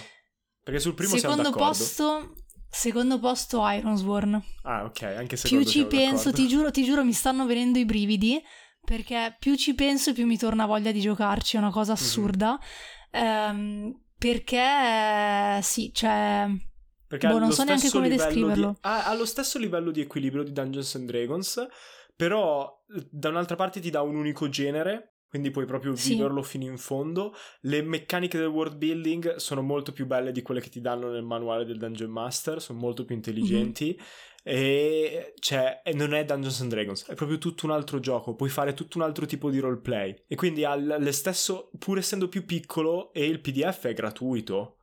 perché sul primo siamo Secondo d'accordo. posto, secondo posto Ironsworn. Ah, ok, anche Più secondo ci penso, ti giuro, ti giuro, mi stanno venendo i brividi perché più ci penso più mi torna voglia di giocarci, è una Mhm. cosa assurda. Ehm, perché sì, cioè Perché Boh, non so neanche come descriverlo. Di, ha, ha lo stesso livello di equilibrio di Dungeons and Dragons, però da un'altra parte ti dà un unico genere, quindi puoi proprio Sì. viverlo fino in fondo. Le meccaniche del world building sono molto più belle di quelle che ti danno nel manuale del Dungeon Master, sono molto più intelligenti. Mhm. E, cioè, e non è Dungeons and Dragons, è proprio tutto un altro gioco, puoi fare tutto un altro tipo di roleplay. E quindi ha lo stesso, pur essendo più piccolo, e il PDF è gratuito,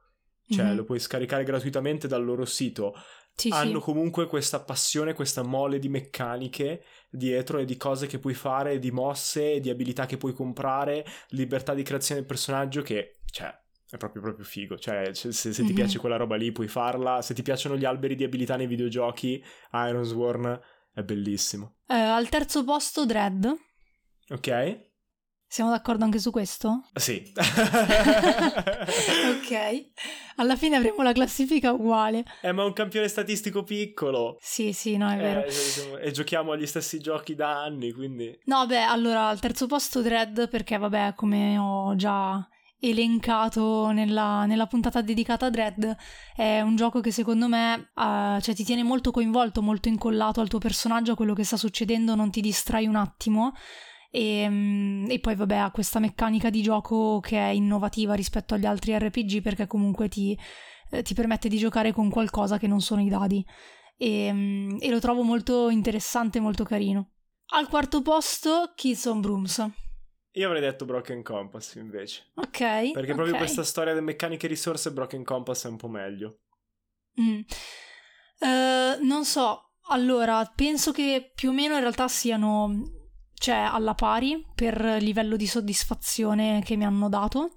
cioè Mhm. lo puoi scaricare gratuitamente dal loro sito. Sì, Hanno sì. comunque questa passione, questa mole di meccaniche dietro e di cose che puoi fare, di mosse, di abilità che puoi comprare, libertà di creazione del personaggio che, cioè, è proprio proprio figo. Cioè, se, se- ti Mhm. piace quella roba lì puoi farla. Se ti piacciono gli alberi di abilità nei videogiochi, Iron Sworn è bellissimo. Eh, al terzo posto Dread. Ok? Siamo d'accordo anche su questo? Sì. ok. Alla fine avremo la classifica uguale. Eh, ma è un campione statistico piccolo. Sì, sì, no, è vero. Eh, e giochiamo agli stessi giochi da anni, quindi... No, beh, allora al terzo posto Dread perché, vabbè, come ho già elencato nella, nella puntata dedicata a Dread, è un gioco che secondo me eh, cioè, ti tiene molto coinvolto, molto incollato al tuo personaggio, a quello che sta succedendo, non ti distrai un attimo. E, mm, e poi, vabbè, ha questa meccanica di gioco che è innovativa rispetto agli altri RPG perché comunque ti, eh, ti permette di giocare con qualcosa che non sono i dadi. E, mm, e lo trovo molto interessante, molto carino. Al quarto posto, Kids on Brooms. Io avrei detto Broken Compass invece. Ok. Perché proprio ok. questa storia delle meccaniche e risorse Broken Compass è un po' meglio. Mm. Eh, non so, allora, penso che più o meno in realtà siano, cioè, alla pari per livello di soddisfazione che mi hanno dato.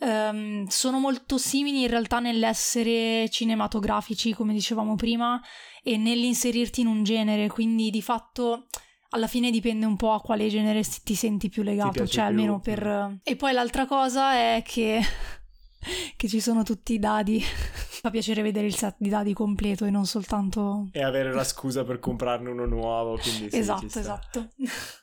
Ehm, sono molto simili in realtà nell'essere cinematografici, come dicevamo prima, e nell'inserirti in un genere, quindi di fatto alla fine dipende un po' a quale genere ti senti più legato, cioè più. almeno per... E poi l'altra cosa è che... che ci sono tutti i dadi. Fa piacere vedere il set di dadi completo e non soltanto... E avere la scusa per comprarne uno nuovo, quindi sì, esatto, esatto.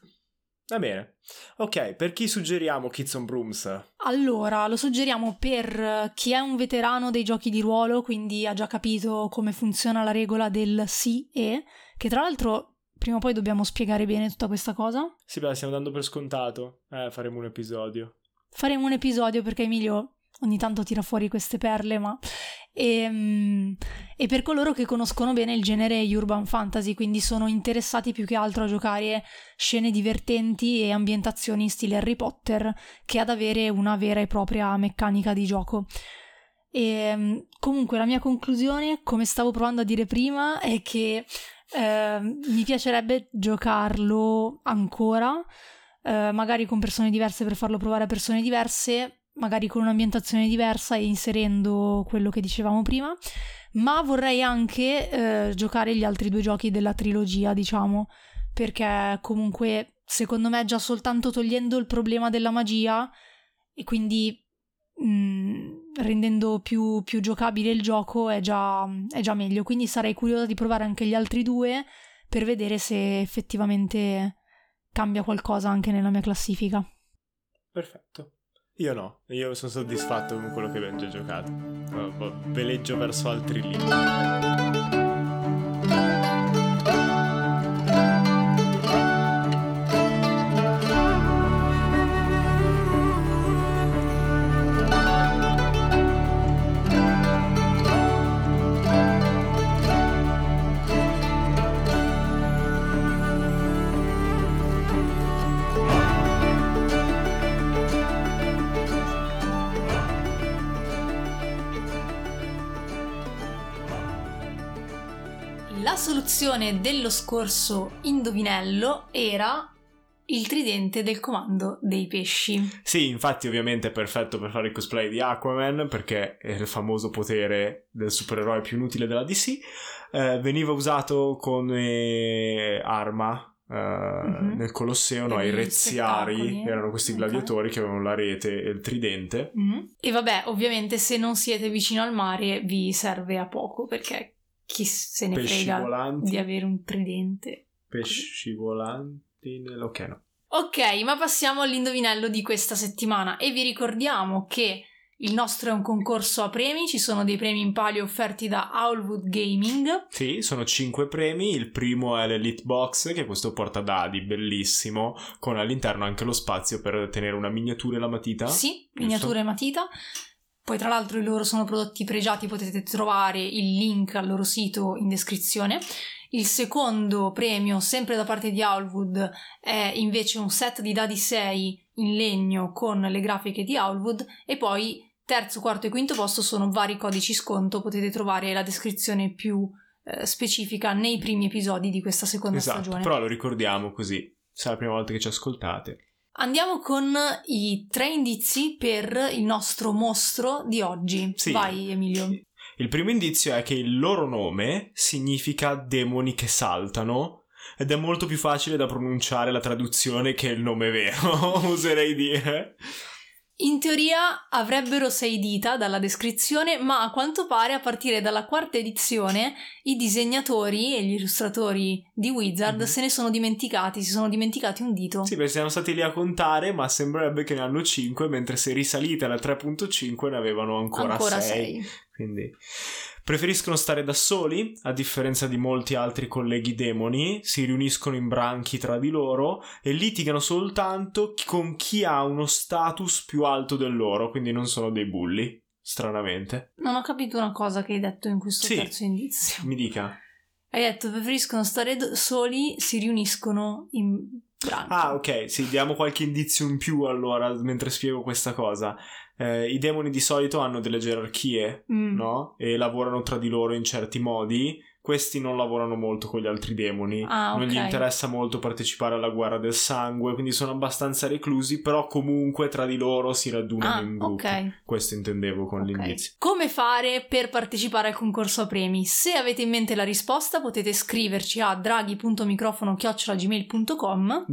Va bene. Ok, per chi suggeriamo Kids on Brooms? Allora, lo suggeriamo per chi è un veterano dei giochi di ruolo, quindi ha già capito come funziona la regola del sì e, che tra l'altro prima o poi dobbiamo spiegare bene tutta questa cosa. Sì, beh, stiamo dando per scontato. Eh, faremo un episodio. Faremo un episodio perché Emilio ogni tanto tira fuori queste perle, ma... E, e per coloro che conoscono bene il genere urban fantasy, quindi sono interessati più che altro a giocare scene divertenti e ambientazioni in stile Harry Potter che ad avere una vera e propria meccanica di gioco. E comunque la mia conclusione, come stavo provando a dire prima, è che eh, mi piacerebbe giocarlo ancora, eh, magari con persone diverse per farlo provare a persone diverse, magari con un'ambientazione diversa e inserendo quello che dicevamo prima, ma vorrei anche eh, giocare gli altri due giochi della trilogia, diciamo, perché comunque secondo me già soltanto togliendo il problema della magia e quindi mh, rendendo più, più giocabile il gioco è già, è già meglio. Quindi sarei curiosa di provare anche gli altri due per vedere se effettivamente cambia qualcosa anche nella mia classifica. Perfetto. Io no, io sono soddisfatto con quello che abbiamo già giocato. Veleggio verso altri libri. Soluzione dello scorso indovinello era il tridente del comando dei pesci. Sì, infatti ovviamente è perfetto per fare il cosplay di Aquaman perché è il famoso potere del supereroe più inutile della DC. Eh, veniva usato come arma eh, Mhm. nel Colosseo, no, i i Rezziari spettacoli. erano questi Ok. gladiatori che avevano la rete e il tridente. E vabbè, ovviamente se non siete vicino al mare vi serve a poco perché chi se ne Pesci frega volanti. di avere un tridente. Pesci volanti. nel- Ok, ma passiamo all'indovinello di questa settimana e vi ricordiamo che il nostro è un concorso a premi, ci sono dei premi in palio offerti da Owlwood Gaming. Sì, sono cinque premi. Il primo è l'Elite Box, che questo porta dadi, bellissimo, con all'interno anche lo spazio per tenere una miniatura e la matita. Sì, giusto? miniatura e matita. Poi tra l'altro i loro sono prodotti pregiati, potete trovare il link al loro sito in descrizione. Il secondo premio, sempre da parte di Owlwood, è invece un set di dadi 6 in legno con le grafiche di Owlwood e poi terzo, quarto e quinto posto sono vari codici sconto, potete trovare la descrizione più eh, specifica nei primi episodi di questa seconda esatto, stagione. Però lo ricordiamo così, è la prima volta che ci ascoltate. Andiamo con i tre indizi per il nostro mostro di oggi. Sì. Vai Emilio. Il primo indizio è che il loro nome significa demoni che saltano ed è molto più facile da pronunciare la traduzione che il nome vero, oserei dire. In teoria avrebbero sei dita dalla descrizione, ma a quanto pare a partire dalla quarta edizione i disegnatori e gli illustratori di Wizard Mhm. se ne sono dimenticati, si sono dimenticati un dito. Sì, perché siamo stati lì a contare, ma sembrerebbe che ne hanno 5, mentre se risalite alla 3.5 ne avevano ancora, Ancora 6. sei. Quindi preferiscono stare da soli, a differenza di molti altri colleghi demoni, si riuniscono in branchi tra di loro e litigano soltanto con chi ha uno status più alto del loro, quindi non sono dei bulli, stranamente. Non ho capito una cosa che hai detto in questo Sì. terzo indizio. Mi dica. Hai detto preferiscono stare do- soli, si riuniscono in branchi. Ah, ok, sì, diamo qualche indizio in più allora mentre spiego questa cosa. Eh, I demoni di solito hanno delle gerarchie, Mm. no? E lavorano tra di loro in certi modi. Questi non lavorano molto con gli altri demoni. Ah, Non gli interessa molto partecipare alla guerra del sangue, quindi sono abbastanza reclusi, però comunque tra di loro si radunano Ah, in gruppo. ok. Questo intendevo con Ok. l'indizio. Come fare per partecipare al concorso a premi? Se avete in mente la risposta potete scriverci a draghi.microfono.gmail.com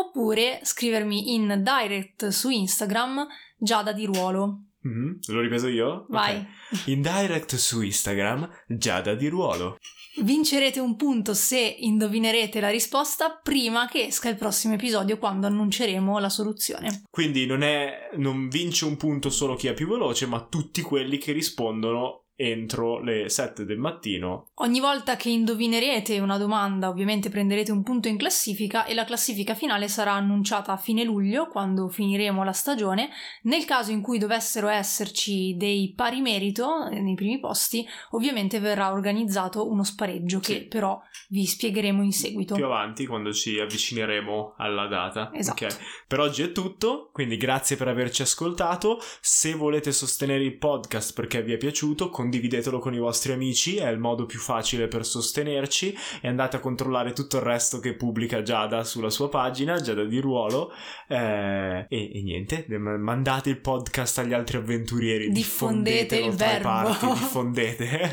oppure scrivermi in direct su Instagram Giada di Ruolo. Mhm, L'ho ripreso io? Vai. Ok. In direct su Instagram, Giada di Ruolo. Vincerete un punto se indovinerete la risposta prima che esca il prossimo episodio quando annunceremo la soluzione. Quindi non, è, non vince un punto solo chi è più veloce, ma tutti quelli che rispondono entro le 7 del mattino. Ogni volta che indovinerete una domanda, ovviamente prenderete un punto in classifica e la classifica finale sarà annunciata a fine luglio, quando finiremo la stagione. Nel caso in cui dovessero esserci dei pari merito eh, nei primi posti, ovviamente verrà organizzato uno spareggio Sì. che però vi spiegheremo in seguito. Più avanti, quando ci avvicineremo alla data. Esatto. Ok. Per oggi è tutto, quindi grazie per averci ascoltato. Se volete sostenere il podcast perché vi è piaciuto, condividetelo con i vostri amici, è il modo più facile per sostenerci e andate a controllare tutto il resto che pubblica Giada sulla sua pagina, Giada di Ruolo. Eh, e, e niente, mandate il podcast agli altri avventurieri, Diffondete il verbo. parti, diffondete.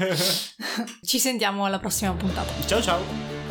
Ci sentiamo alla prossima puntata. ciao ciao!